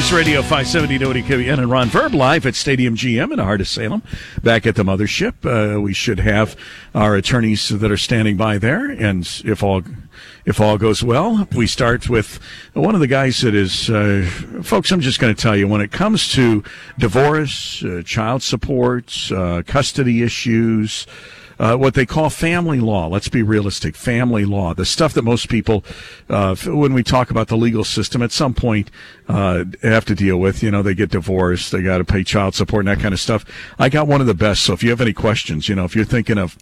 News Radio 570 WKBN and Ron Verb live at Stadium GM in the heart of Salem. Back at the mothership, uh, we should have our attorneys that are standing by there, and if all if all goes well, we start with one of the guys that is, uh, folks. I'm just going to tell you when it comes to divorce, uh, child support, uh, custody issues uh, what they call family law. Let's be realistic. Family law, the stuff that most people, uh, when we talk about the legal system, at some point uh, have to deal with. You know, they get divorced, they got to pay child support and that kind of stuff. I got one of the best. So if you have any questions, you know, if you're thinking of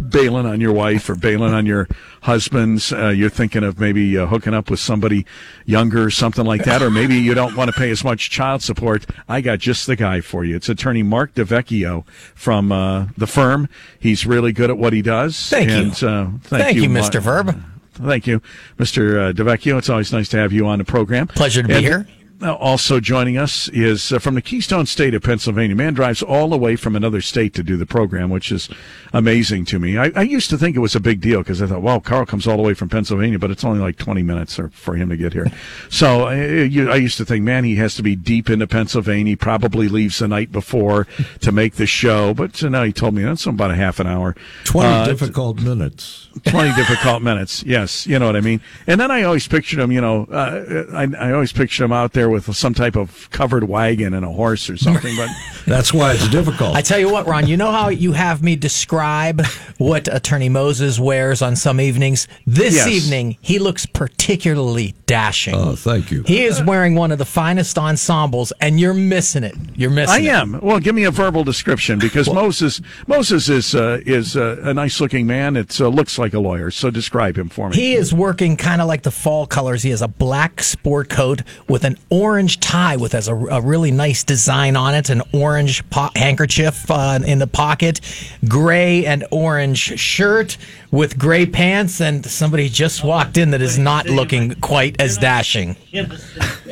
bailing on your wife or bailing on your husbands. Uh, you're thinking of maybe uh, hooking up with somebody younger or something like that, or maybe you don't want to pay as much child support. I got just the guy for you. It's attorney Mark DeVecchio from uh, the firm. He's really good at what he does. Thank and, you. Uh, thank, thank, you, Mr. Verb. Thank you, Mr. Uh, DeVecchio. It's always nice to have you on the program. Pleasure to be here. Also joining us is uh, from the Keystone State of Pennsylvania. Man drives all the way from another state to do the program, which is amazing to me. I, I used to think it was a big deal because I thought, well, Carl comes all the way from Pennsylvania, but it's only like 20 minutes for him to get here. So I, I used to think, man, he has to be deep into Pennsylvania. He probably leaves the night before to make the show. But now he told me that's about a half an hour. 20 uh, difficult minutes. 20 difficult minutes. Yes. You know what I mean? And then I always pictured him, you know, uh, I, I always pictured him out there with some type of covered wagon and a horse or something. But that's why it's difficult. I tell you what, Ron. You know how you have me describe what Attorney Moses wears on some evenings. This yes. evening, he looks particularly dashing. Oh, thank you. He is wearing one of the finest ensembles, and you're missing it. You're missing. I it. am. Well, give me a verbal description because well, Moses Moses is uh, is uh, a nice looking man. It uh, looks like a lawyer. So describe him for me. He is working kind of like the fall colors. He has a black sport coat with an orange tie with has a, a really nice design on it, an orange po- handkerchief uh, in the pocket, gray and orange shirt with gray pants, and somebody just walked in that is not looking quite as dashing. All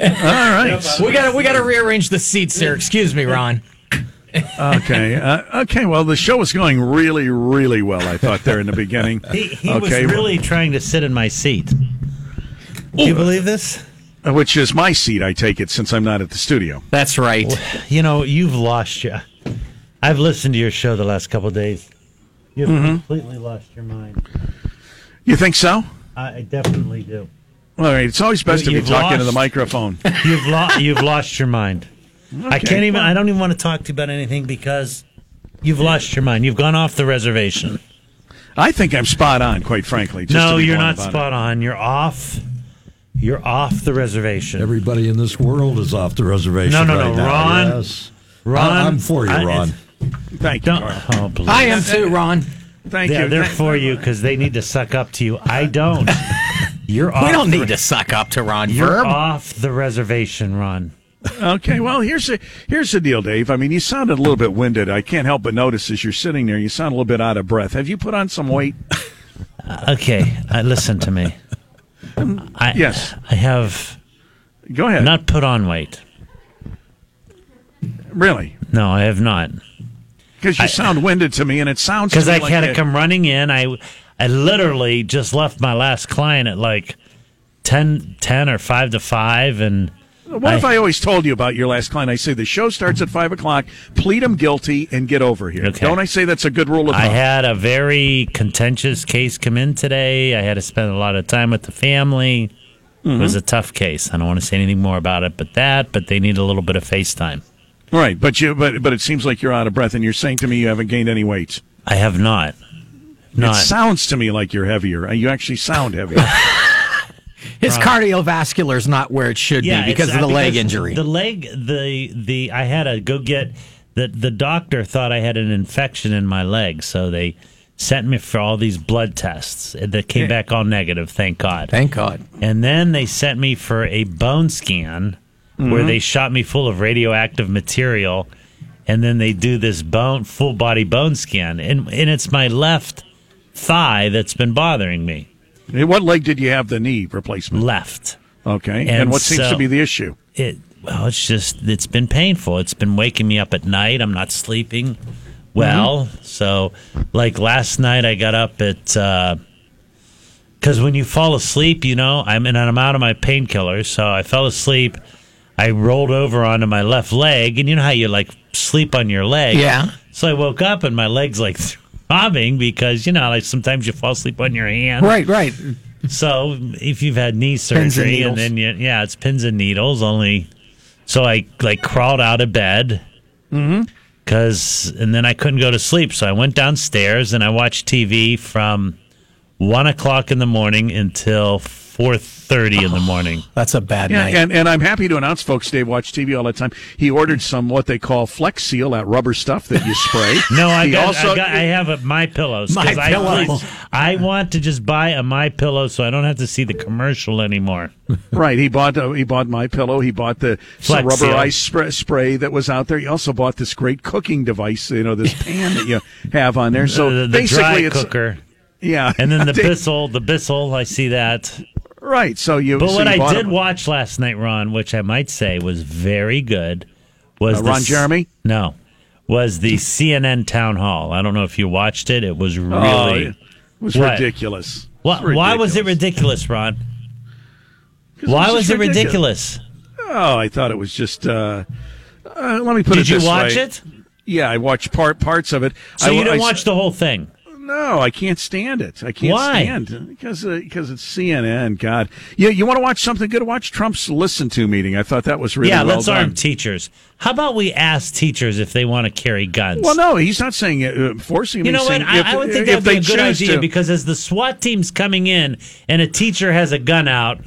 right, we got we got to rearrange the seats here. Excuse me, Ron. okay. Uh, okay. Well, the show was going really, really well. I thought there in the beginning. He, he okay. was really trying to sit in my seat. Do you believe this? Which is my seat, I take it, since I'm not at the studio. That's right. Well, you know, you've lost you. I've listened to your show the last couple days. You've mm-hmm. completely lost your mind. You think so? I definitely do. All right, it's always best you, to be talking lost, to the microphone. You've lost. You've lost your mind. Okay, I can't even. I don't even want to talk to you about anything because you've lost your mind. You've gone off the reservation. I think I'm spot on, quite frankly. no, you're not spot it. on. You're off. You're off the reservation. Everybody in this world is off the reservation. No, no, right no, Ron. Yes. Ron, I'm for you, Ron. Thank you. Oh, I am too, Ron. Thank yeah, you. They're for you because they need to suck up to you. I don't. You're off. We don't need to suck up to Ron. You're Verb. off the reservation, Ron. okay, well here's the here's the deal, Dave. I mean, you sounded a little bit winded. I can't help but notice as you're sitting there, you sound a little bit out of breath. Have you put on some weight? Uh, okay, uh, listen to me. I, yes, I have. Go ahead. Not put on weight. Really? No, I have not. Because you I, sound winded to me, and it sounds because I like had to come running in. I I literally just left my last client at like 10, 10 or five to five, and. What I, if I always told you about your last client? I say the show starts at five o'clock. Plead him guilty and get over here. Okay. Don't I say that's a good rule of thumb? I had a very contentious case come in today. I had to spend a lot of time with the family. Mm-hmm. It was a tough case. I don't want to say anything more about it, but that. But they need a little bit of FaceTime. Right, but you but but it seems like you're out of breath, and you're saying to me you haven't gained any weight. I have not. Not. It sounds to me like you're heavier. You actually sound heavier. His right. cardiovascular is not where it should yeah, be because of the leg injury. The leg, the the I had to go get the the doctor thought I had an infection in my leg, so they sent me for all these blood tests that came back all negative. Thank God. Thank God. And then they sent me for a bone scan mm-hmm. where they shot me full of radioactive material, and then they do this bone full body bone scan, and and it's my left thigh that's been bothering me. What leg did you have the knee replacement? Left. Okay. And, and what seems so to be the issue? It well, it's just it's been painful. It's been waking me up at night. I'm not sleeping well. Mm-hmm. So, like last night, I got up at because uh, when you fall asleep, you know, I'm and I'm out of my painkillers. So I fell asleep. I rolled over onto my left leg, and you know how you like sleep on your leg. Yeah. So I woke up and my legs like throbbing because you know like sometimes you fall asleep on your hand. Right, right. So if you've had knee Pins and surgery and then you, yeah, it's pins and needles only. So I like crawled out of bed. Mm-hmm. Cause and then I couldn't go to sleep, so I went downstairs and I watched TV from one o'clock in the morning until four thirty in the morning. That's a bad Yeah, night. and, and I'm happy to announce, folks, Dave watch TV all the time. He ordered some what they call Flex Seal, that rubber stuff that you spray. No, I got, also- I got I have a my pillows. My I, Pillow. please, I want to just buy a my pillow so I don't have to see the commercial anymore. Right, he bought uh, he bought my pillow. He bought the Flex rubber Seal. ice spray, spray that was out there. He also bought this great cooking device, you know, this pan that you have on there. So the, the basically, dry it's cooker. yeah, And then the Bissell, the Bissell, I see that. Right, so you. But so what you I did watch last night, Ron, which I might say was very good, was Uh, the Ron s- Jeremy? No, was the CNN town hall. I don't know if you watched it. It was Oh, really. it was What? ridiculous. Why, It's why was it ridiculous. Ron? Why just was it ridiculous? Oh, I thought it was just. Uh, uh, let me put it this way. Did you watch way. it? Yeah, I watched part parts of it. So I, you didn't I- watch the whole thing? No, I can't stand it. I can't Why? stand because uh, because it's CNN. God, you you want to watch something good? Watch Trump's listen to meeting. I thought that was really yeah, well let's done. arm teachers. How about we ask teachers if they want to carry guns? Well, no, he's not saying uh, forcing. him. You know what? I, if- I would think that'd be a good idea to. because as the SWAT team's coming in and a teacher has a gun out,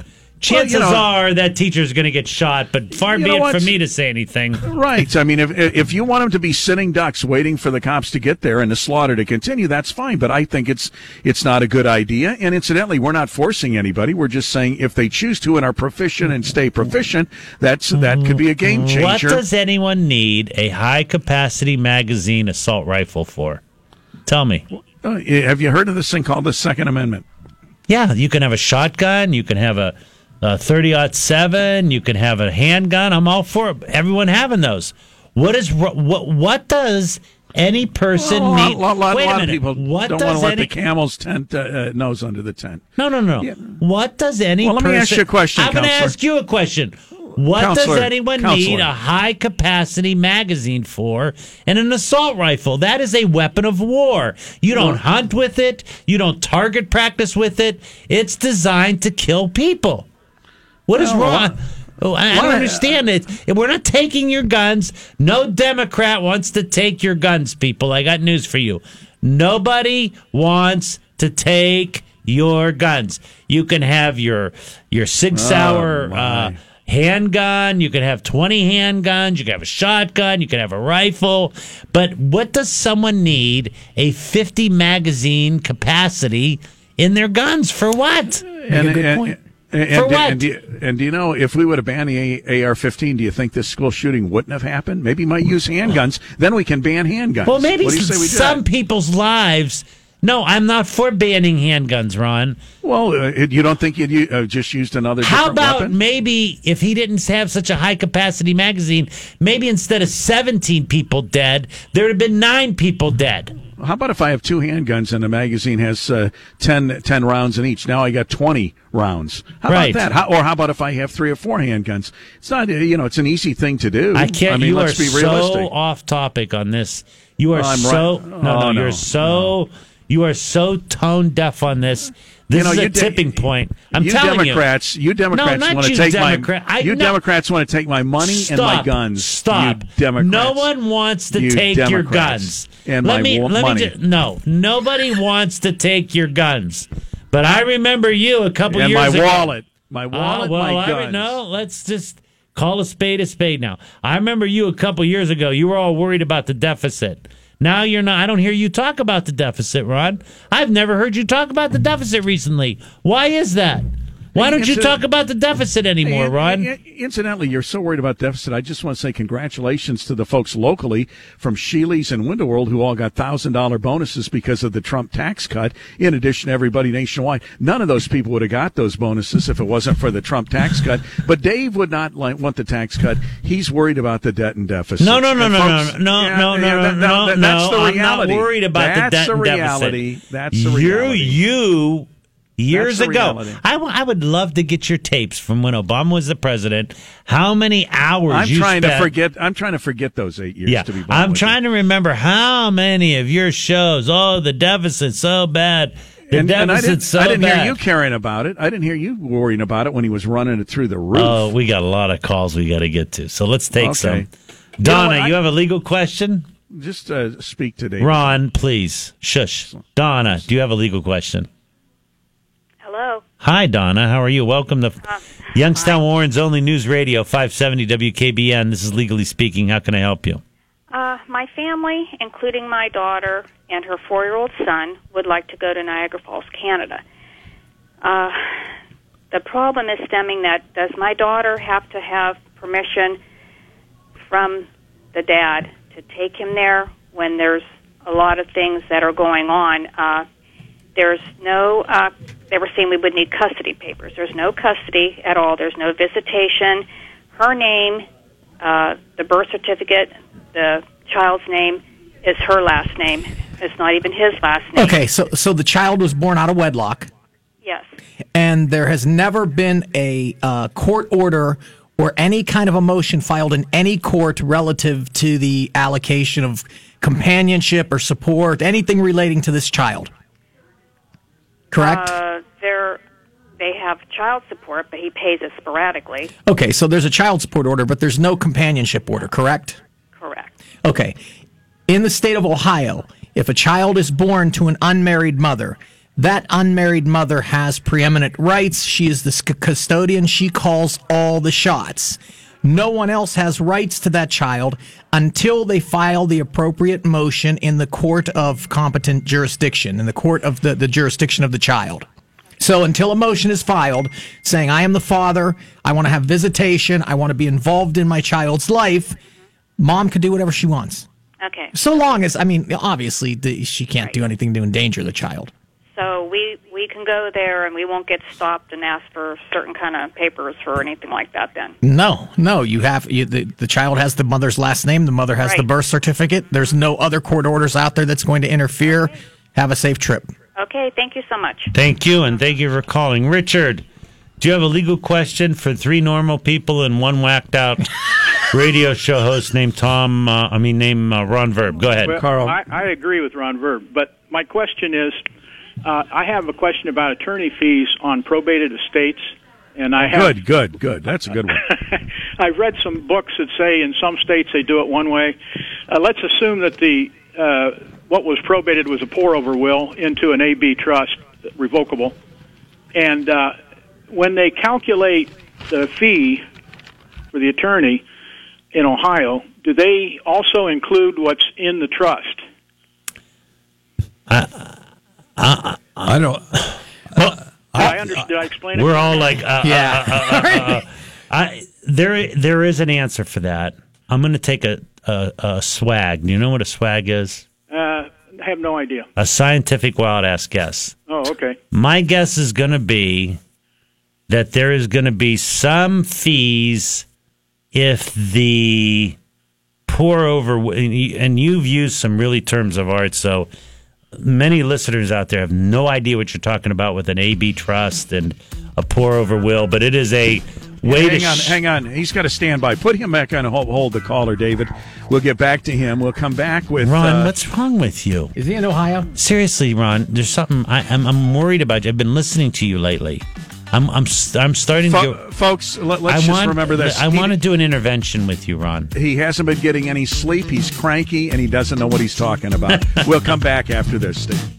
chances know- are that teacher's going to get shot. But far be it what? from me to say anything. Right. I mean, if if you want him to be sitting ducks waiting for the cops to get there and the slaughter to continue, that's fine. But I think it's it's not a good idea. And incidentally, we're not forcing anybody. We're just saying if they choose to and are proficient and stay proficient, that's that could be a game changer. What does anyone need a high capacity magazine assault rifle for? Tell me. Uh, have you heard of this thing called the Second Amendment? Yeah, you can have a shotgun. You can have a, a 30 seven. You can have a handgun. I'm all for everyone having those. What is what? What does any person Well, a need? lot, lot, Wait lot a of minute. people what don't want to let any? the camel's tent uh, uh, nose under the tent. no, no, no. Yeah. What does any? Well, let me person, ask you a question, I'm going to ask you a question. What Counselor, does anyone Counselor. need a high capacity magazine for and an assault rifle? That is a weapon of war. You don't hunt with it. You don't target practice with it. It's designed to kill people. What is wrong? Oh, I, I don't understand it. We're not taking your guns. No Democrat wants to take your guns, people. I got news for you. Nobody wants to take your guns. You can have your your Sig Sauer Oh, uh, handgun. You can have twenty handguns. You can have a shotgun. You can have a rifle. But what does someone need a fifty magazine capacity in their guns for? What? And, a good and- point. And- and- what? And do, you, and do you know if we would have banned the A- AR-15, do you think this school shooting wouldn't have happened? Maybe might use handguns. Then we can ban handguns. Well, maybe What do you say we do some people's lives. No, I'm not for banning handguns, Ron. Well, uh, you don't think you'd uh, just used another How about weapon? maybe if he didn't have such a high capacity magazine, maybe instead of 17 people dead, there'd have been nine people dead. How about if I have two handguns and the magazine has uh, 10, 10 rounds in each? Now I got 20 rounds. How Right. about that? How, or how about if I have three or four handguns? It's not, uh, you know, it's an easy thing to do. I can't. I mean, you let's are be realistic. so off topic on this. You are I'm so right. no, Oh, no, no. You're so you are so tone deaf on this. This You know, is a you de- tipping point. I'm you telling Democrats, you, Democrats not want to you take Democrat. my I- you no. Democrats want to take my money Stop. and my guns. Stop. you Democrats. No one wants to You take your Democrats guns. and let my me wa- let money. me just, no. Nobody wants to take your guns. But I remember you a couple years ago. and years my ago. wallet, my Ah, wallet, well, my I guns. re- no, let's just call a spade a spade now. I remember you a couple years ago. You were all worried about the deficit. Now you're not. I don't hear you talk about the deficit, Ron. I've never heard you talk about the deficit recently. Why is that? Why don't you talk about the deficit anymore, Ron? Incidentally, you're so worried about deficit. I just want to say congratulations to the folks locally from Sheely's and Window World who all got thousand dollar bonuses because of the Trump tax cut. In addition to everybody nationwide, none of those people would have got those bonuses if it wasn't for the Trump tax cut. But Dave would not like, want the tax cut. He's worried about the debt and deficit. No, no, no, And no, folks- no, no, yeah, no, yeah, no, that- no, that- no. That's the reality. I'm not worried about that's the debt the and reality. deficit. That's the reality. you. You years ago. I, w- I would love to get your tapes from when Obama was the president. How many hours I'm you trying to forget. I'm trying to forget those eight years. Yeah, to be I'm with you. trying to remember how many of your shows. Oh, the deficit's so bad. The And, and I didn't, so I didn't hear you caring about it. I didn't hear you worrying about it when he was running it through the roof. Oh, we got a lot of calls we got to get to. So let's take Okay. some. know Donna, what? I- you have a legal question? Just uh, speak today. Ron, please. Shush. Donna, do you have a legal question? Hello. Hi, Donna. How are you? Welcome to Youngstown Warren's only news radio, 570 WKBN. This is Legally Speaking. How can I help you? Uh, my family, including my daughter and her four year old son, would like to go to Niagara Falls, Canada. Uh, the problem is stemming that does my daughter have to have permission from the dad to take him there when there's a lot of things that are going on? Uh, there's no, uh, they were saying we would need custody papers. There's no custody at all. There's no visitation. Her name, uh, the birth certificate, the child's name is her last name. It's not even his last name. Okay, so so the child was born out of wedlock, Yes. and there has never been a uh, court order or any kind of a motion filed in any court relative to the allocation of companionship or support, anything relating to this child. Correct. Uh, they have child support, but he pays it sporadically. okay, so there's a child support order, but there's no companionship order. Correct. Correct. Okay. In the state of Ohio, if a child is born to an unmarried mother, that unmarried mother has preeminent rights. She is the custodian. She calls all the shots. No one else has rights to that child until they file the appropriate motion in the court of competent jurisdiction, in the court of the, the jurisdiction of the child. So until a motion is filed saying, I am the father, I want to have visitation, I want to be involved in my child's life, mom can do whatever she wants. Okay. So long as, I mean, obviously the, she can't do anything to endanger the child. So we we can go there and we won't get stopped and asked for certain kind of papers or anything like that. Then. No, no, you have you, the the child has the mother's last name. The mother has the birth certificate. There's no other court orders out there that's going to interfere. Have a safe trip. Okay. Thank you so much. Thank you, and thank you for calling. Richard, do you have a legal question for three normal people and one whacked out radio show host named Tom, uh, I mean, named uh, Ron Verb? Go ahead. Well, Carl. I, I agree with Ron Verb, but my question is, uh, I have a question about attorney fees on probated estates, and I have Good, good, good. That's a good one. I've read some books that say in some states they do it one way. Uh, let's assume that the uh, what was probated was a pour over will into an AB trust, revocable, and uh, when they calculate the fee for the attorney in Ohio, do they also include what's in the trust? I I don't. I understood. Did I explain it? We're all like, uh, Yeah. uh, uh, uh, uh, I, there, there is an answer for that. I'm going to take a, a, a swag. Do you know what a swag is? Uh, I have no idea. A scientific wild ass guess. Oh, okay. My guess is going to be that there is going to be some fees if the pour over, and you- and you've used some really terms of art, so many listeners out there have no idea what you're talking about with an AB trust and a pour over will, but it is a way hang on, sh- hang on. He's got to stand by. Put him back on hold, hold the caller, David. We'll get back to him. We'll come back with Ron, uh, what's wrong with you? Is he in Ohio? Seriously, Ron, there's something I, I'm, I'm worried about. you. I've been listening to you lately. I'm I'm s- I'm starting fo- to. folks. Let, us I just want, remember this. I He- want to do an intervention with you, Ron. He hasn't been getting any sleep. He's cranky and he doesn't know what he's talking about. we'll come back after this. Steve.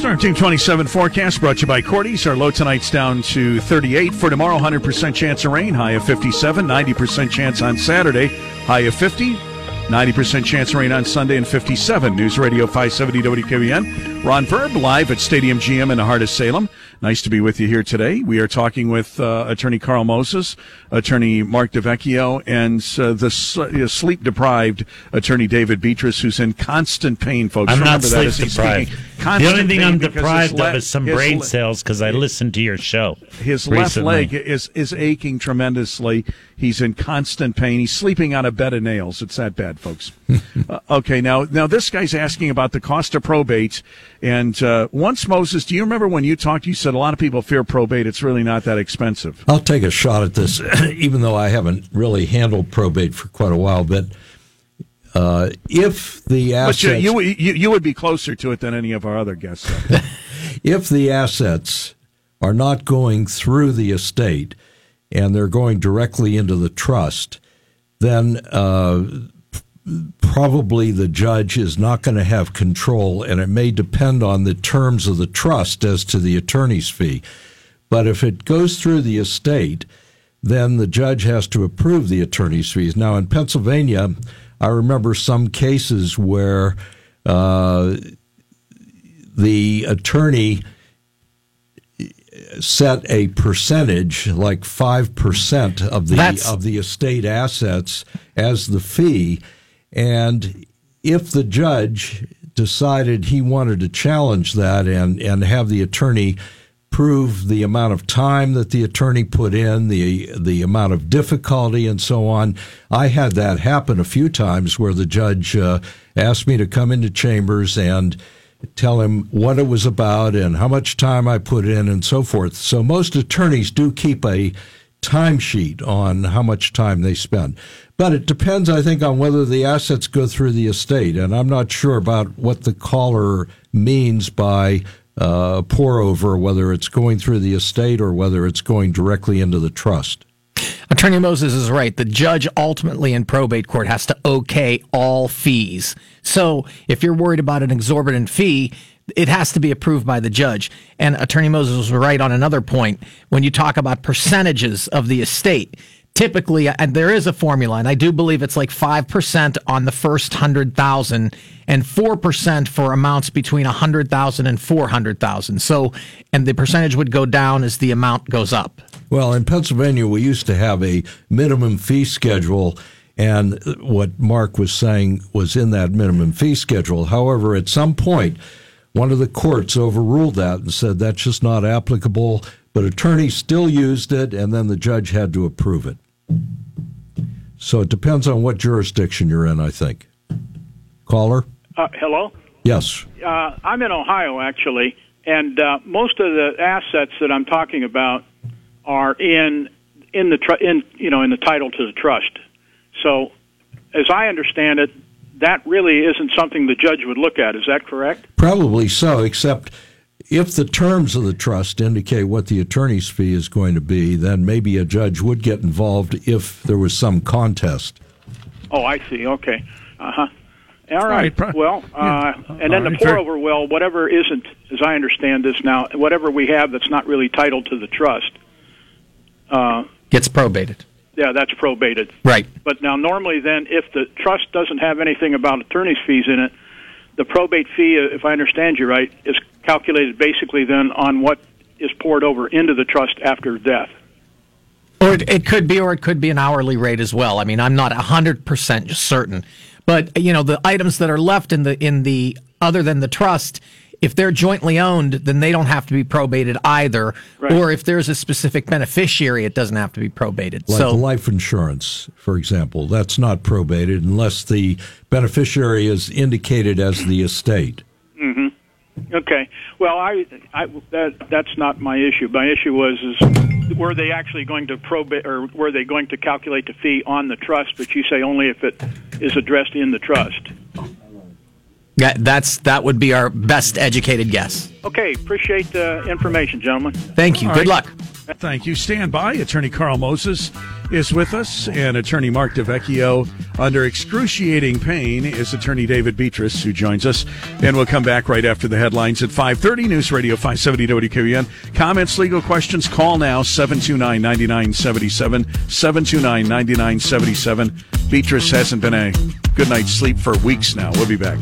Storm Team 27 forecast brought to you by Cordy's. Our low tonight's down to 38. For tomorrow, 100% chance of rain, high of 57. 90% chance on Saturday, high of 50. 90% chance of rain on Sunday and 57. News Radio 570 WKBN. Ron Verb live at Stadium GM in the heart of Salem. Nice to be with you here today. We are talking with uh, attorney Carl Moses, attorney Mark DeVecchio, and uh, the uh, sleep deprived attorney David Betras, who's in constant pain, folks. I'm Remember not sleep deprived. The only thing I'm deprived le- of is some brain le- cells because I listened to your show. His left recently. leg is is aching tremendously. He's in constant pain. He's sleeping on a bed of nails. It's that bad, folks. uh, okay, now now this guy's asking about the cost of probate. And uh, once Moses, do you remember when you talked? You said a lot of people fear probate. It's really not that expensive. I'll take a shot at this, even though I haven't really handled probate for quite a while. But uh, if the assets, you you you would be closer to it than any of our other guests. if the assets are not going through the estate and they're going directly into the trust, then uh, probably the judge is not going to have control, and it may depend on the terms of the trust as to the attorney's fee. But if it goes through the estate, then the judge has to approve the attorney's fees. Now, in Pennsylvania, I remember some cases where uh, the attorney set a percentage, like five percent of the That's- of the estate assets, as the fee, and if the judge decided he wanted to challenge that and and have the attorney prove the amount of time that the attorney put in, the the amount of difficulty, and so on. I had that happen a few times where the judge uh, asked me to come into chambers and tell him what it was about and how much time I put in and so forth. So most attorneys do keep a timesheet on how much time they spend. But it depends, I think, on whether the assets go through the estate. And I'm not sure about what the caller means by uh, pour over, whether it's going through the estate or whether it's going directly into the trust. Attorney Moses is right. The judge ultimately in probate court has to okay all fees. So if you're worried about an exorbitant fee, it has to be approved by the judge. And Attorney Moses was right on another point when you talk about percentages of the estate. Typically, uh, and there is a formula, and I do believe it's like 5% on the first 100,000 and 4% for amounts between 100,000 and 400,000. So, and the percentage would go down as the amount goes up. Well, in Pennsylvania, we used to have a minimum fee schedule, and what Mark was saying was in that minimum fee schedule. However, at some point, one of the courts overruled that and said that's just not applicable, but attorneys still used it, and then the judge had to approve it. So it depends on what jurisdiction you're in, I think. Caller? Uh, hello. Yes. Uh, I'm in Ohio actually, and uh, most of the assets that I'm talking about are in in the tr- in you know in the title to the trust. So, as I understand it, that really isn't something the judge would look at. Is that correct? Probably so, except if the terms of the trust indicate what the attorney's fee is going to be, then maybe a judge would get involved if there was some contest. Oh, I see. Okay. Uh huh. All right, right. pro- well, uh, yeah. and then All the pour over will, whatever isn't, as I understand this now, whatever we have that's not really titled to the trust, uh, Gets probated. yeah, that's probated. Right. But now, normally, then, if the trust doesn't have anything about attorney's fees in it, the probate fee, uh, if I understand you right, is calculated basically then on what is poured over into the trust after death. Or it, it could be, or it could be an hourly rate as well. I mean, I'm not hundred percent certain, but you know, the items that are left in the in the other than the trust, if they're jointly owned, then they don't have to be probated either. Right. Or if there's a specific beneficiary, it doesn't have to be probated. Like so, life insurance, for example, that's not probated unless the beneficiary is indicated as the estate. Hmm. Okay. Well, I, I that that's not my issue. My issue was is were they actually going to probate or were they going to calculate the fee on the trust? But you say only if it is addressed in the trust. Yeah, that's that would be our best educated guess. Okay. Appreciate the information, gentlemen. Thank you. All Good right. luck. Thank you. Stand by. Attorney Carl Moses is with us, and Attorney Mark DeVecchio, under excruciating pain, is Attorney David Betras, who joins us. And we'll come back right after the headlines at 5.30, News Radio 570 WKBN. Comments, legal questions, call now, 729-9977, 729-9977. Betras hasn't been a good night's sleep for weeks now. We'll be back.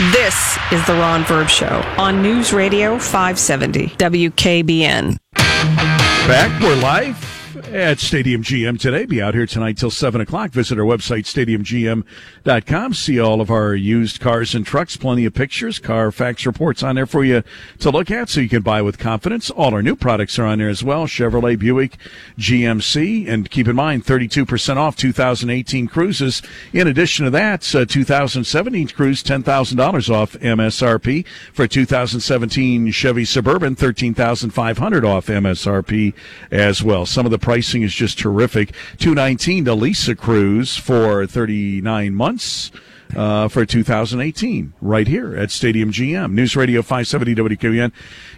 This is the Ron Verb Show on News Radio 570 WKBN. Back, we're live at Stadium GM today. Be out here tonight till 7 o'clock. Visit our website, stadiumgm.com. See all of our used cars and trucks. Plenty of pictures, Carfax reports on there for you to look at so you can buy with confidence. All our new products are on there as well. Chevrolet, Buick, GMC. And keep in mind, 32% off 2018 Cruzes. In addition to that, uh, 2017 Cruze, $10,000 off MSRP. For 2017 Chevy Suburban, 13500 off MSRP as well. Some of the pricing is just terrific. 219 to Lisa Cruze for 39 months. Uh, for 2018, right here at Stadium GM, News Radio 570 WKBN.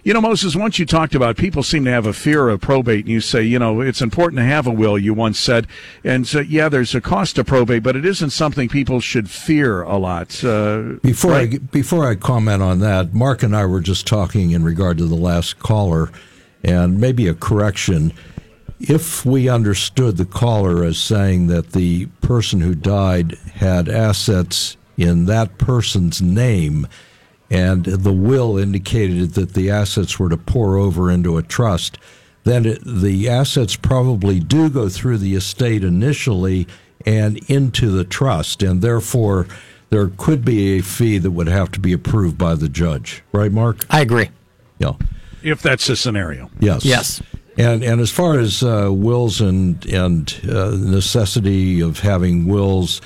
You know, Moses, once you talked about people seem to have a fear of probate, and you say, you know, it's important to have a will, you once said. And so, yeah, there's a cost to probate, but it isn't something people should fear a lot. Uh, Before right? I before I comment on that, Mark and I were just talking in regard to the last caller, and maybe a correction. If we understood the caller as saying that the person who died had assets in that person's name, and the will indicated that the assets were to pour over into a trust, then it, the assets probably do go through the estate initially and into the trust, and therefore there could be a fee that would have to be approved by the judge. Right, Mark? I agree. Yeah. if that's the scenario. Yes. Yes. And and as far as uh, wills and and uh, necessity of having wills,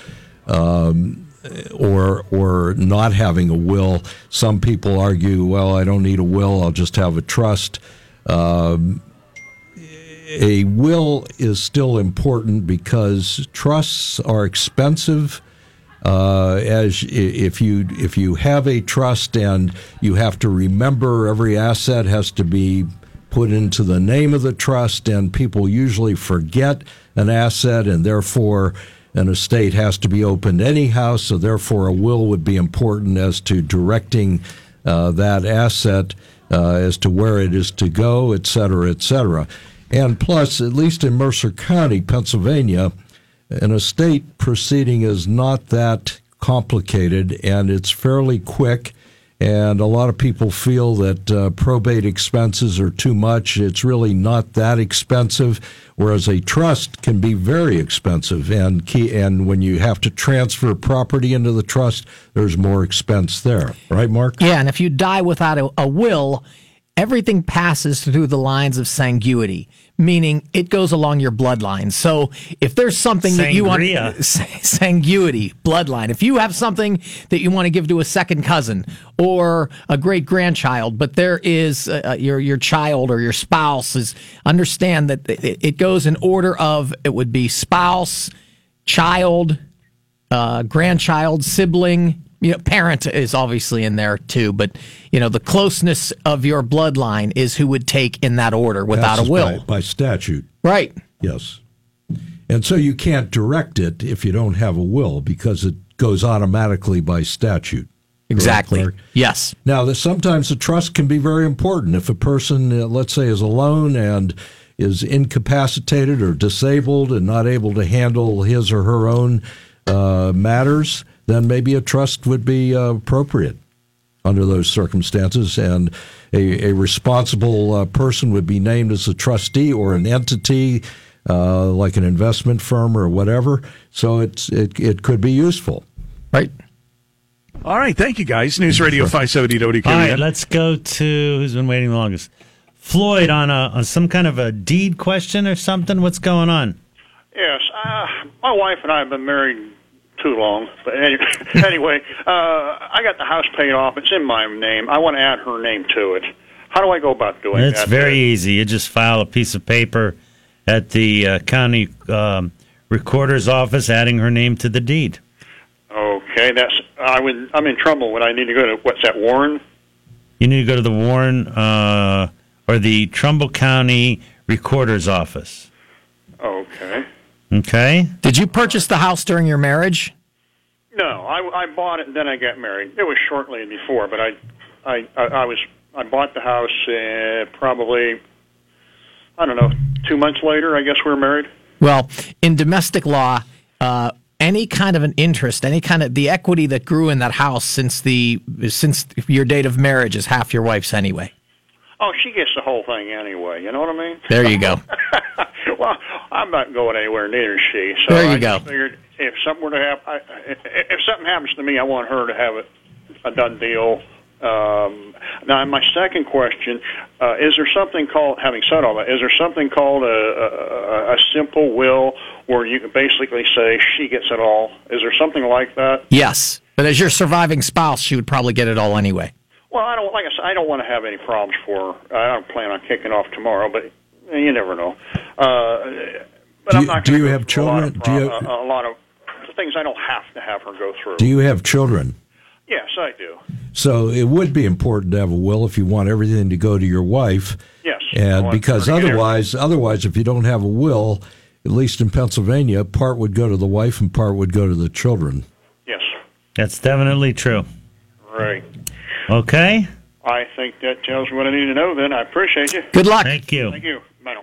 um, or or not having a will, some people argue, well, I don't need a will; I'll just have a trust. Um, a will is still important because trusts are expensive. Uh, as if you if you have a trust and you have to remember every asset has to be put into the name of the trust, and people usually forget an asset, and therefore an estate has to be opened anyhow. So therefore, a will would be important as to directing uh, that asset uh, as to where it is to go, et cetera, et cetera. And plus, at least in Mercer County, Pennsylvania, an estate proceeding is not that complicated and it's fairly quick. And a lot of people feel that uh, probate expenses are too much. It's really not that expensive, whereas a trust can be very expensive. And key, and when you have to transfer property into the trust, there's more expense there, right, Mark? Yeah, and if you die without a, a will, everything passes through the lines of sanguity, meaning it goes along your bloodline. So if there's something that you want, Sangria. sanguity, bloodline. If you have something that you want to give to a second cousin or a great grandchild, but there is uh, your your child or your spouse is understand that it, it goes in order of it would be spouse, child, uh, grandchild, sibling, you know, parent is obviously in there too, but you know, the closeness of your bloodline is who would take in that order without Passes a will. by, by statute. Right. Yes. And so you can't direct it if you don't have a will because it goes automatically by statute. Exactly. Mark? Yes. Now, sometimes the trust can be very important. If a person, uh, let's say, is alone and is incapacitated or disabled and not able to handle his or her own uh, matters, then maybe a trust would be uh, appropriate under those circumstances. And a, a responsible uh, person would be named as a trustee or an entity. Uh, like an investment firm or whatever, so it's it, it could be useful. Right. All right, thank you guys. News Radio 570 WKBN. All right, let's go to who's been waiting the longest. Floyd on a on some kind of a deed question or something. What's going on? Yes, uh, my wife and I have been married too long, but any, anyway, uh, I got the house paid off. It's in my name. I want to add her name to it. How do I go about doing It's that? It's very easy. You just file a piece of paper at the uh, county um, recorder's office, adding her name to the deed. Okay, that's I would. I'm in trouble when I need to go to what's that Warren? You need to go to the Warren uh, or the Trumbull County recorder's office. Okay. Okay. Did you purchase the house during your marriage? No, I, I bought it and then I got married. It was shortly before, but I, I, I, I was I bought the house uh, probably I don't know two months later. I guess we were married. Well, in domestic law, uh, any kind of an interest, any kind of the equity that grew in that house since the since your date of marriage is half your wife's anyway. Oh, she gets the whole thing anyway. You know what I mean? There you go. well, I'm not going anywhere neither is she. So There you I go. just figured if something were to happen, I, if, if something happens to me, I want her to have it a done deal. Um, now, my second question uh, is: there something called? Having said all that, is there something called a, a, a simple will, where you can basically say she gets it all? Is there something like that? Yes, but as your surviving spouse, she would probably get it all anyway. Well, I don't like I said. I don't want to have any problems for her. I don't plan on kicking off tomorrow, but you never know. Uh, but Do I'm you- not do you have through a lot of children? Do you- prob- a, a lot of things I don't have to have her go through. Do you have children? yes, I do. So it would be important to have a will if you want everything to go to your wife. Yes. And because her to get otherwise, otherwise, if you don't have a will, at least in Pennsylvania, part would go to the wife and part would go to the children. Yes. That's definitely true. Right. Okay. I think that tells me what I need to know. Then I appreciate you. Good luck. Thank you. Thank you. Bye.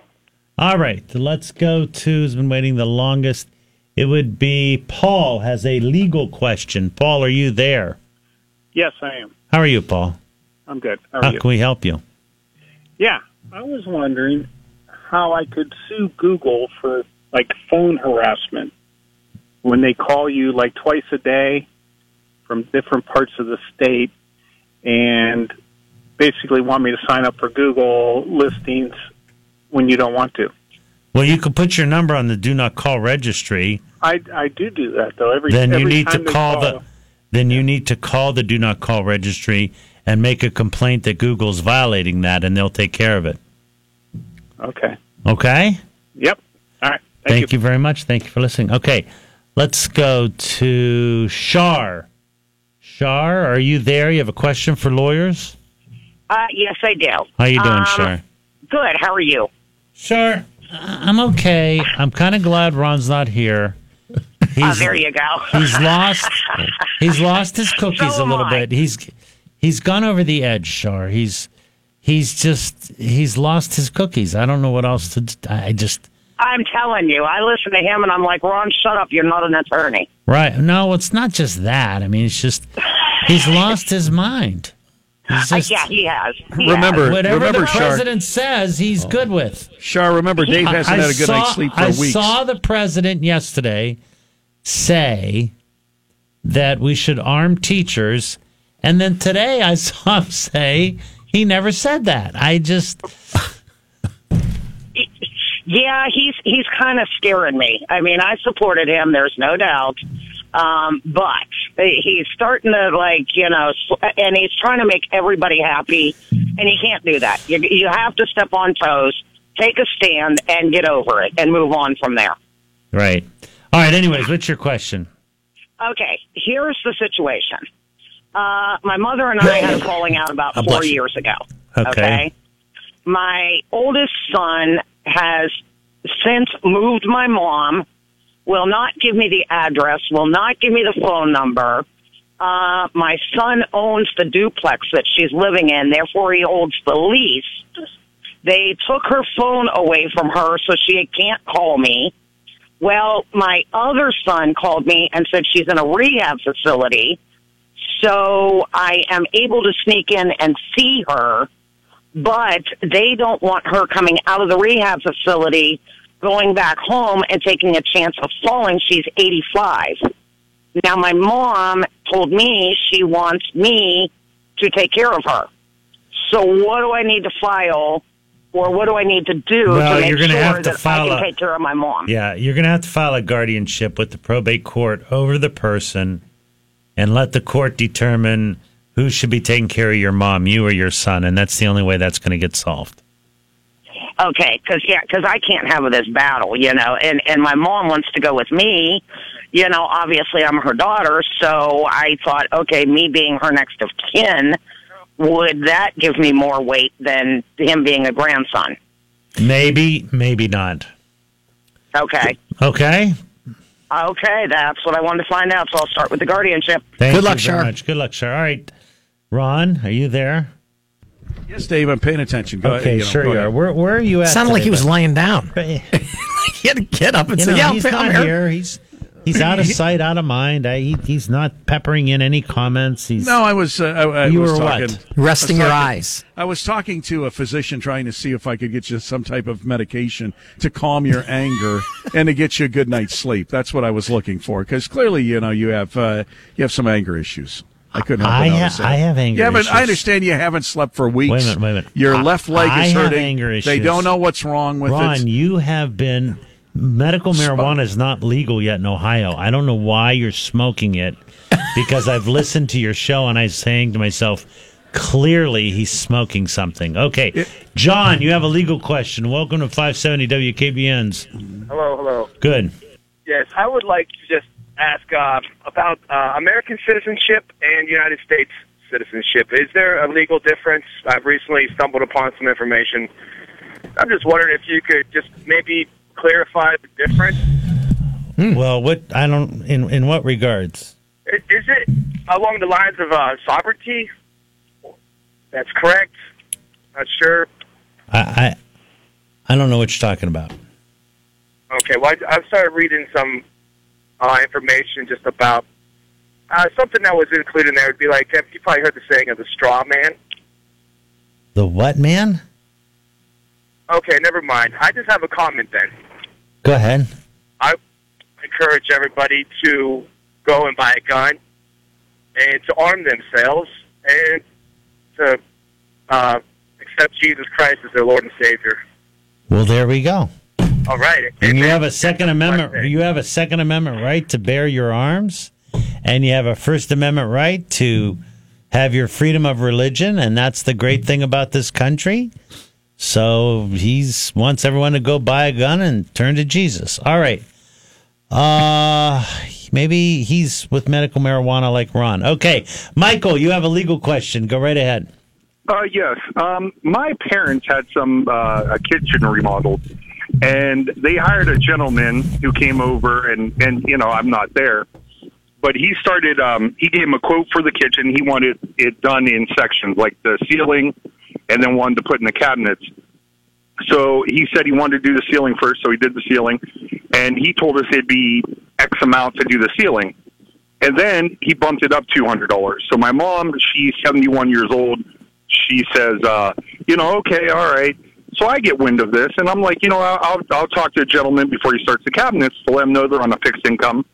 All right, let's go to who's been waiting the longest. It would be Paul has a legal question. Paul, are you there? Yes, I am. How are you, Paul? I'm good. How are How you? can we help you? Yeah, I was wondering how I could sue Google for like phone harassment when they call you like twice a day from different parts of the state and basically want me to sign up for Google listings when you don't want to. Well, you could put your number on the do not call registry. I I do do that though. Every Then you every need to they call the then you need to call the do not call registry and make a complaint that Google's violating that and they'll take care of it. Okay. Okay? Yep. All right. Thank, Thank, you. very much. Thank you for listening. Okay. Let's go to Shar. Shar, are you there? You have a question for lawyers? Uh, yes, I do. How you doing, Um, Shar? Good. How are you? Sure. I'm okay. I'm kind of glad Ron's not here. He's, oh, there you go. he's lost. He's lost his cookies So a little bit. He's he's gone over the edge, Shar. He's he's just he's lost his cookies. I don't know what else to. I just I'm telling you, I listen to him and I'm like, Ron, shut up. You're not an attorney. right. No, it's not just that. I mean, it's just he's lost his mind. He's Uh, yeah, he has. He Remember, whatever remember, the Shar. president says, he's good with. Shar, remember, Dave hasn't I had a good saw, night's sleep for I weeks. I saw the president yesterday say that we should arm teachers, and then today I saw him say he never said that. I just. Yeah, he's he's kind of scaring me. I mean, I supported him. There's no doubt. Um, but he's starting to like, you know, and he's trying to make everybody happy, and he can't do that. You, you have to step on toes, take a stand, and get over it, and move on from there. right. All right. Anyways, what's your question? Okay, here's the situation. Uh, my mother and I had a falling out about four years ago. Okay. My oldest son has since moved my mom, will not give me the address, will not give me the phone number. Uh, my son owns the duplex that she's living in, therefore he holds the lease. They took her phone away from her so she can't call me. Well, my other son called me and said she's in a rehab facility. So I am able to sneak in and see her, but they don't want her coming out of the rehab facility, going back home and taking a chance of falling. She's 85. Now my mom told me she wants me to take care of her. So what do I need to file or what do I need to do Well, to make you're gonna sure have to that file I can a- take care of my mom? Yeah, you're going to have to file a guardianship with the probate court over the person and let the court determine who should be taking care of your mom, you or your son. And that's the only way that's going to get solved. Okay, because yeah, because I can't have this battle, you know, and and my mom wants to go with me, you know. Obviously, I'm her daughter, so I thought, okay, me being her next of kin, would that give me more weight than him being a grandson? Maybe, maybe not. Okay, Okay. okay, that's what I wanted to find out. So I'll start with the guardianship. Thank Good you luck, very Shar. much. Good luck, Shar. All right. Ron, are you there? Yes, Dave, I'm paying attention. Go okay, ahead, you know, sure go you ahead. are. Where, where are you at? Sounded like he was bud? laying down. He had to get up and know, say, "Yeah, he's I'm not here." here. He's He's out of sight, out of mind. I, he, he's not peppering in any comments. He's No, I was. Uh, I, I You was were talking, what? Resting I was your talking- eyes. I was talking to a physician trying to see if I could get you some type of medication to calm your anger and to get you a good night's sleep. That's what I was looking for because clearly, you know, you have uh, you have some anger issues. I couldn't help I but ha- notice that. I have anger Yeah, but. I understand you haven't slept for weeks. Wait a minute, wait a minute. Your I- left leg I is have hurting. anger They don't know what's wrong with Ron, it. you have been medical marijuana is not legal yet in Ohio. I don't know why you're smoking it because I've listened to your show and I'm saying to myself, clearly he's smoking something. Okay, John, you have a legal question. Welcome to 570 WKBN's. Hello, hello. Good. Yes, I would like to just ask uh, about uh, American citizenship and United States citizenship. Is there a legal difference? I've recently stumbled upon some information. I'm just wondering if you could just maybe clarify the difference. Well, what I don't in in what regards? I- Is it along the lines of uh, sovereignty? That's correct. Not sure. I I, I don't know what you're talking about. Okay, well, I, I started reading some uh, information just about uh, something that was included in there. Would be like you probably heard the saying of the straw man. The what, man? Okay, never mind. I just have a comment then. Go ahead. I encourage everybody to go and buy a gun and to arm themselves and to uh, accept Jesus Christ as their Lord and Savior. Well, there we go. All right. And you have a Second Amendment. You have a Second Amendment right to bear your arms, and you have a First Amendment right to have your freedom of religion, and that's the great thing about this country. So he's wants everyone to go buy a gun and turn to Jesus. All right. Uh maybe he's with medical marijuana like Ron. Okay, Michael, you have a legal question. Go right ahead. Uh, yes. Um, my parents had some uh, a kitchen remodeled, and they hired a gentleman who came over, and and you know I'm not there, but he started. Um, he gave him a quote for the kitchen. He wanted it done in sections, like the ceiling, and then wanted to put in the cabinets. So he said he wanted to do the ceiling first, so he did the ceiling, and he told us it'd be X amount to do the ceiling. And then he bumped it up two hundred dollars. So my mom, she's seventy one years old. She says, uh, you know, okay, all right. So I get wind of this, and I'm like, you know, I'll I'll, talk to the gentleman before he starts the cabinets to let him know they're on a fixed income.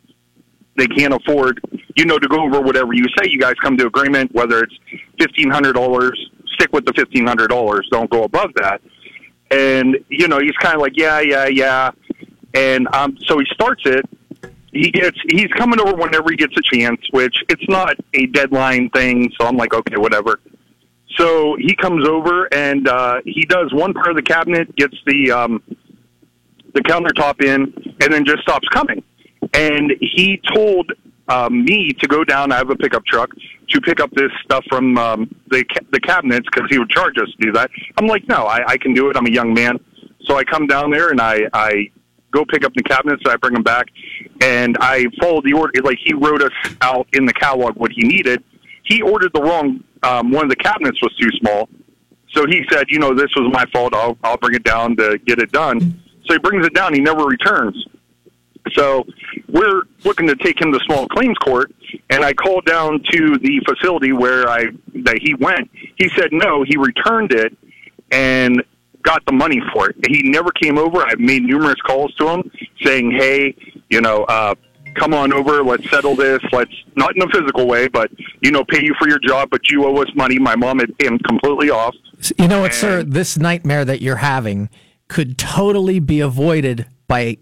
They can't afford, you know, to go over whatever you say. You guys come to agreement, whether it's fifteen hundred dollars. Stick with the fifteen hundred dollars. Don't go above that. And you know, he's kind of like, yeah, yeah, yeah. And um, so he starts it, he gets he's coming over whenever he gets a chance, which it's not a deadline thing, so I'm like, okay, whatever. So he comes over and uh, he does one part of the cabinet, gets the um, the countertop in, and then just stops coming. And he told um, me to go down. I have a pickup truck to pick up this stuff from um, the ca- the cabinets because he would charge us to do that. I'm like, no, I, I can do it. I'm a young man, so I come down there and I I go pick up the cabinets. I bring them back, and I followed the order. Like he wrote us out in the catalog what he needed. He ordered the wrong. Um, one of the cabinets was too small, so he said, you know, this was my fault. I'll I'll bring it down to get it done. So he brings it down. He never returns. So we're looking to take him to small claims court, and I called down to the facility where I that he went. He said no, he returned it and got the money for it. He never came over. I've made numerous calls to him saying, "Hey, you know, uh, come on over. Let's settle this. Let's not in a physical way, but you know, pay you for your job, but you owe us money." My mom had him completely off. You know what, sir? This nightmare that you're having could totally be avoided by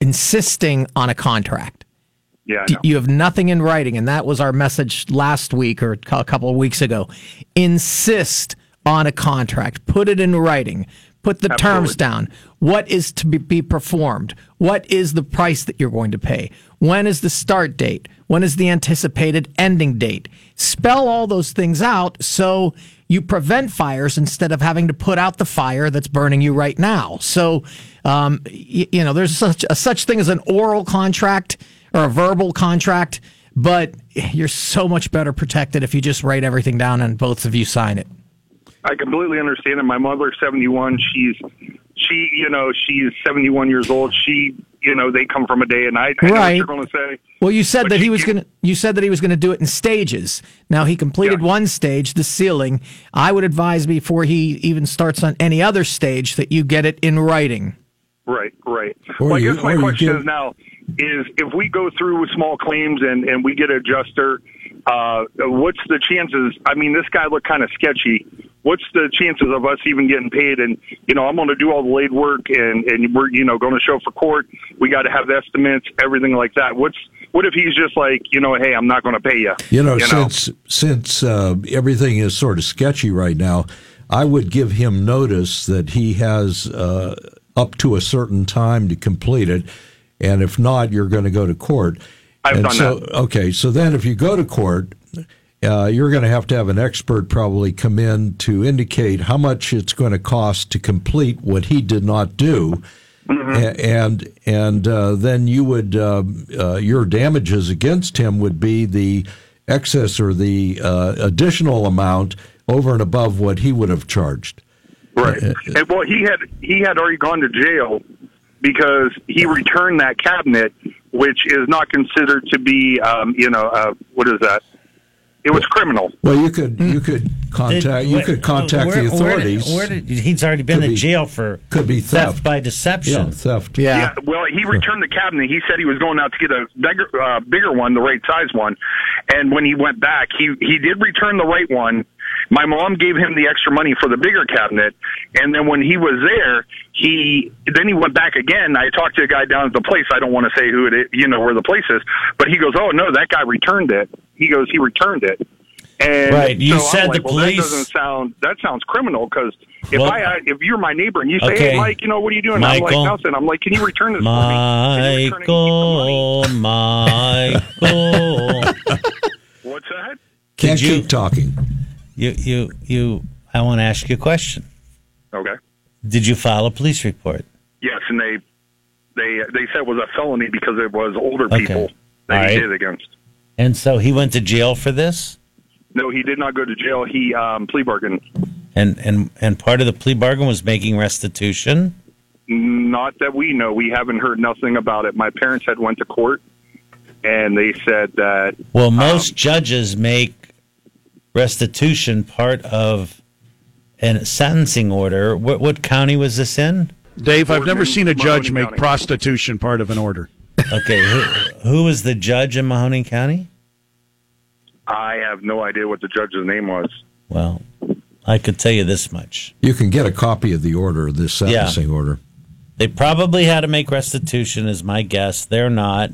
insisting on a contract. Yeah, I D- know. You have nothing in writing, and that was our message last week or a couple of weeks ago. Insist on a contract. Put it in writing. Put the terms down. What is to be, performed? What is the price that you're going to pay? When is the start date? When is the anticipated ending date? Spell all those things out so you prevent fires instead of having to put out the fire that's burning you right now. So, um, y- you know, there's such a such thing as an oral contract or a verbal contract, but you're so much better protected if you just write everything down and both of you sign it. I completely understand it. My mother's 71. She's, she, you know, she's 71 years old. She, you know they come from a day and night. I know what Right. you're going to say. Well, you said But that he was going to. You said that he was going to do it in stages. Now he completed one stage, the ceiling. I would advise before he even starts on any other stage that you get it in writing. Right, right. Or well, I guess my question give- is now is if we go through with small claims and and we get an adjuster, uh, what's the chances? I mean, this guy looked kind of sketchy. What's the chances of us even getting paid? And you know, I'm going to do all the laid work, and and we're you know going to show for court. We got to have estimates, everything like that. What's what if he's just like, you know, hey, I'm not going to pay you? You know, since since uh, everything is sort of sketchy right now, I would give him notice that he has uh, up to a certain time to complete it, and if not, you're going to go to court. I've and done so, that. Okay, so then if you go to court, uh, you're going to have to have an expert probably come in to indicate how much it's going to cost to complete what he did not do. A- And and uh, then you would uh, uh, your damages against him would be the excess or the uh, additional amount over and above what he would have charged. Right. And well, he had he had already gone to jail because he returned that cabinet, which is not considered to be, um, you know, uh, what is that? It was criminal. Well, you could you could contact you could contact where- the where did- authorities. Where did, he's already been Could in be- jail for could be theft. by deception. Yeah, theft. Yeah. Well, he returned the cabinet. He said he was going out to get a bigger, uh, bigger one, the right size one. And when he went back, he he did return the right one. My mom gave him the extra money for the bigger cabinet, and then when he was there, he then he went back again. I talked to a guy down at the place. I don't want to say who it is, you know, where the place is, but he goes, "Oh no, that guy returned it." He goes, "He returned it." And Right, you so I'm said like, the well, police- That doesn't sound. That sounds criminal because if Well- I if you're my neighbor and you say, Okay. "Hey, Mike, you know what are you doing?" I'm like, "Nothing." I'm like, "Can you return this for me?" Can you? Michael, Michael. What's that? Can't you- keep talking. You, you, you. I want to ask you a question. Okay. Did you file a police report? Yes, and they they they said it was a felony because it was older Okay. people that All he right. did against. And so he went to jail for this. No, he did not go to jail. He um, plea bargained. And and and part of the plea bargain was making restitution. Not that we know. We haven't heard nothing about it. My parents had went to court, and they said that Well, Um, most judges make restitution part of a sentencing order. What, what county was this in? Dave, I've never Boardman, seen a judge Mahoning make prostitution part of an order. Okay, who, who was the judge in Mahoning County? I have no idea what the judge's name was. Well, I could tell you this much. You can get a copy of the order, this sentencing order. They probably had to make restitution, is my guess. They're not.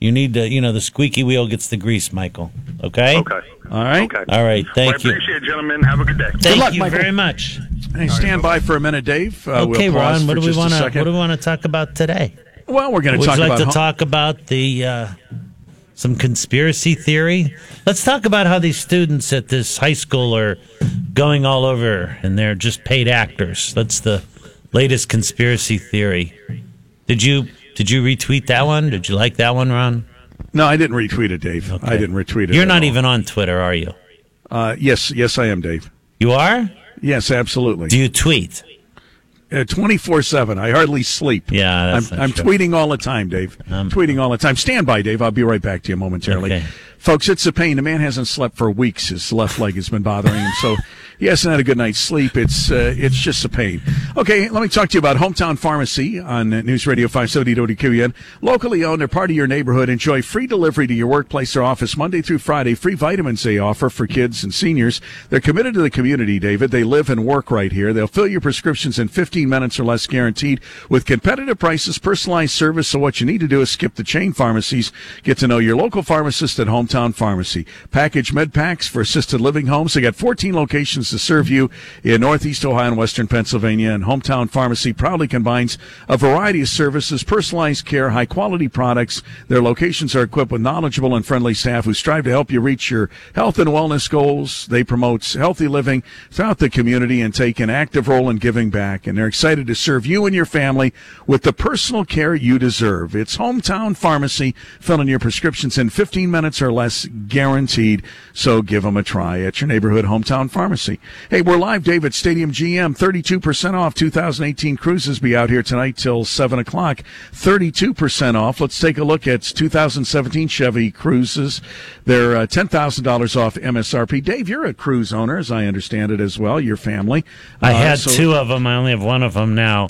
You need to, you know, the squeaky wheel gets the grease, Michael. Okay? Okay. All right. Okay. All right. Well, Thank I you. appreciate it, gentlemen. Have a good day. Thank luck, you Michael. very much. Hey, stand by for a minute, Dave. Uh, okay, we'll Ron. What do we want to? What do we want to talk about today? Well, we're going to Would talk you like about to home- talk about the uh, some conspiracy theory? Let's talk about how these students at this high school are going all over, and they're just paid actors. That's the latest conspiracy theory. Did you did you retweet that one? Did you like that one, Ron? No, I didn't retweet it, Dave. I didn't retweet it. You're at not all. even on Twitter, are you? Uh, yes, yes, I am, Dave. You are? Yes, absolutely. Do you tweet? Twenty four seven. I hardly sleep. Yeah, that's I'm, I'm tweeting all the time, Dave. Um, tweeting all the time. Stand by, Dave. I'll be right back to you momentarily. Okay. Folks, it's a pain. The man hasn't slept for weeks. His left leg has been bothering him, so he hasn't had a good night's sleep. It's uh, it's just a pain. Okay, let me talk to you about Hometown Pharmacy on News Radio 570 WKBN. Locally owned, they're part of your neighborhood. Enjoy free delivery to your workplace or office Monday through Friday. Free vitamins they offer for kids and seniors. They're committed to the community, David. They live and work right here. They'll fill your prescriptions in 15 minutes or less guaranteed with competitive prices, personalized service. So what you need to do is skip the chain pharmacies. Get to know your local pharmacist at Hometown Pharmacy. Package med packs for assisted living homes. They got 14 locations to serve you in Northeast Ohio and Western Pennsylvania. And Hometown Pharmacy proudly combines a variety of services, personalized care, high quality products. Their locations are equipped with knowledgeable and friendly staff who strive to help you reach your health and wellness goals. They promote healthy living throughout the community and take an active role in giving back. And they're excited to serve you and your family with the personal care you deserve. It's Hometown Pharmacy, filling your prescriptions in 15 minutes or less guaranteed. So give them a try at your neighborhood hometown pharmacy. Hey, we're live, Dave, at Stadium GM. 32% off 2018 Cruzes be out here tonight till 7 o'clock. 32% off. Let's take a look at 2017 Chevy Cruzes. They're uh, $10,000 off MSRP. Dave, you're a Cruze owner, as I understand it as well, your family. I Uh, had so- two of them. I only have one of them now.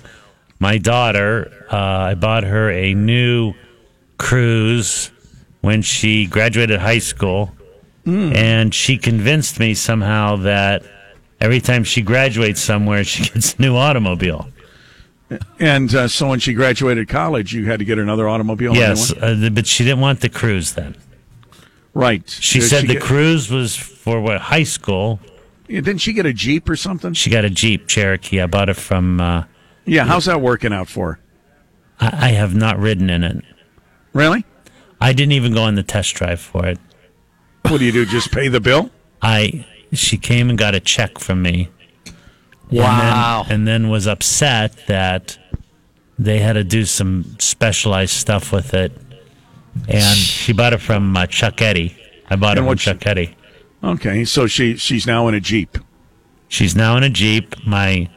My daughter, uh, I bought her a new Cruze when she graduated high school, Hmm. and she convinced me somehow that every time she graduates somewhere, she gets a new automobile. And uh, so when she graduated college, you had to get another automobile. yes, uh, but she didn't want the Cruze then. Right. She Did said she the get- Cruze was for what high school. Yeah, Didn't she get a Jeep or something? She got a Jeep Cherokee. I bought it from. Uh, Yeah, how's that working out for her? I, I have not ridden in it. Really? I didn't even go on the test drive for it. What do you do? Just pay the bill? I she came and got a check from me. Wow. And then, and then was upset that they had to do some specialized stuff with it. And she bought it from uh, Chuck Eddy. I bought it from what she- Eddy. Okay, so she she's now in a Jeep. She's now in a Jeep. My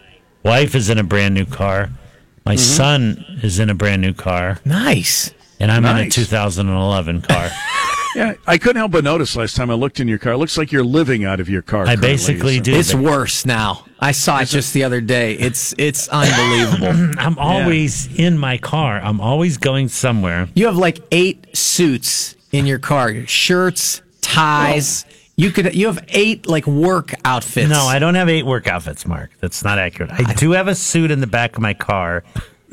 wife is in a brand new car. My Mm-hmm. son is in a brand new car. Nice. And I'm in a 2011 car. Yeah, I couldn't help but notice last time I looked in your car. It looks like you're living out of your car. I currently, basically isn't do. it? It's worse now. I saw it just the other day. It's it's unbelievable. I'm always in my car. I'm always going somewhere. you have like eight suits in your car, shirts, ties. You could you have eight like work outfits. No, I don't have eight work outfits, Mark. That's not accurate. I do have a suit in the back of my car,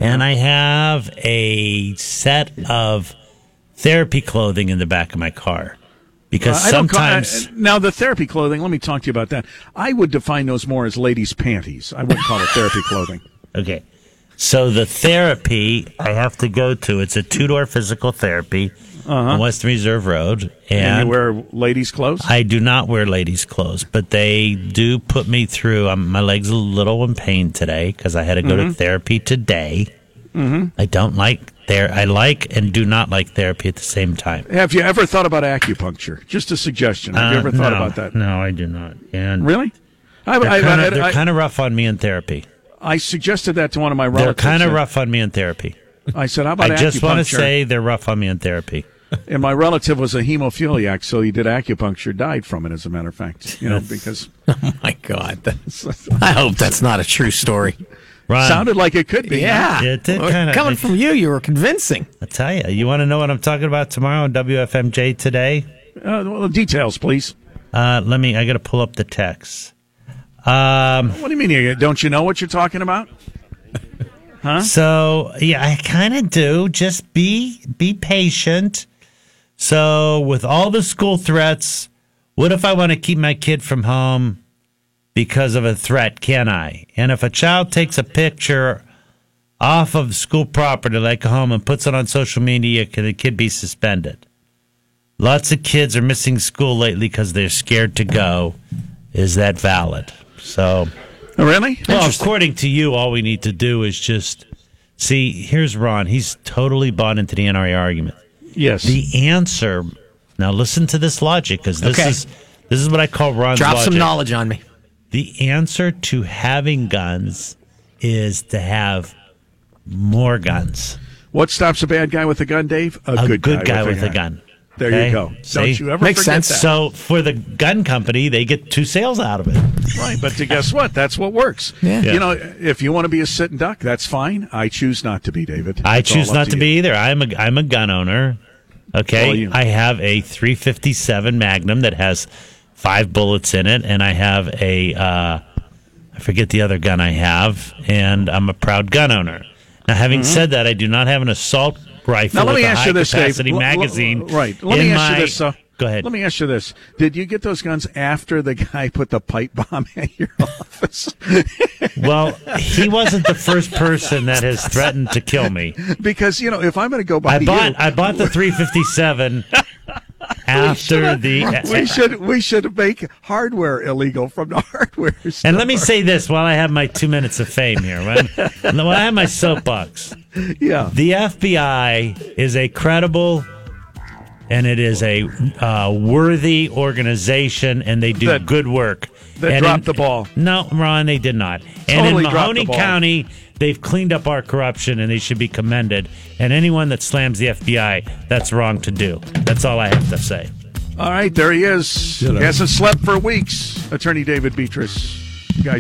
and I have a set of therapy clothing in the back of my car. Because Uh, don't call- sometimes uh, now the therapy clothing. Let me talk to you about that. I would define those more as ladies' panties. I wouldn't call it therapy clothing. Okay. So the therapy I have to go to, it's a two door physical therapy on Western Reserve Road. And, And, you wear ladies' clothes. I do not wear ladies' clothes, but they do put me through. Um, my leg's a little in pain today because I had to go to therapy today. Mm-hmm. I don't like there. I like and do not like therapy at the same time. Have you ever thought about acupuncture? Just a suggestion. Have you Uh, ever thought no, about that? No, I do not. And Really? I, they're I, kind I- of they're kind of rough on me in therapy. I suggested that to one of my relatives. They're kind of rough on me in therapy. I said, "How about I just want to say they're rough on me in therapy. And my relative was a hemophiliac, so he did acupuncture, died from it, as a matter of fact. You know, because Oh my god. I hope that's not a true story. Ron, sounded like it could be. Yeah. It did kinda- Coming it- from you, you were convincing. I tell you, you want to know what I'm talking about tomorrow on WFMJ today? Uh, well, details, please. Uh, let me. I got to pull up the text. Um, What do you mean? you- Don't you know what you're talking about? Huh? So yeah, I kind of do. Just be be patient. So with all the school threats, what if I want to keep my kid from home because of a threat? Can I? And if a child takes a picture off of school property, like a home, and puts it on social media, can the kid be suspended? Lots of kids are missing school lately because they're scared to go. Is that valid? So. Oh, really? Well, according to you, all we need to do is just see. Here's Ron. He's totally bought into the NRA argument. Yes. The answer. Now, listen to this logic, because this Okay. is this is what I call Ron's Drop logic. some knowledge on me. The answer to having guns is to have more guns. What stops a bad guy with a gun, Dave? A good, guy, with, a gun. There Okay? you go. See? Don't you ever Makes forget sense. that. So for the gun company, they get two sales out of it. Right, but to guess what? That's what works. Yeah. You know, if you want to be a sitting duck, that's fine. I choose not to be, David. I choose not to you. be either. I'm a I'm a gun owner. Okay, I have a 357 Magnum that has five bullets in it, and I have a uh, I forget the other gun I have, and I'm a proud gun owner. Now, having said that, I do not have an assault rifle Mm-hmm. Now let with me a ask you this, Dave. capacity L- l- magazine. right. Let me ask my- you this. Uh, Go ahead. Let me ask you this: Did you get those guns after the guy put the pipe bomb at your office? Well, he wasn't the first person that has threatened to kill me. because you know, if I'm going to go by I bought you, I bought the 357 after the we should we should make hardware illegal from the hardware. Store. And let me say this while I have my two minutes of fame here. When, while I have my soapbox, yeah, the FBI is a credible and it is a uh, worthy organization, and they do That- good work. They And dropped in- the ball. No, Ron, they did not. And Totally in Mahoning. County, they've cleaned up our corruption, and they should be commended. And anyone that slams the FBI, that's wrong to do. That's all I have to say. All right, there he is. You know. Hasn't slept for weeks. Attorney David Betras.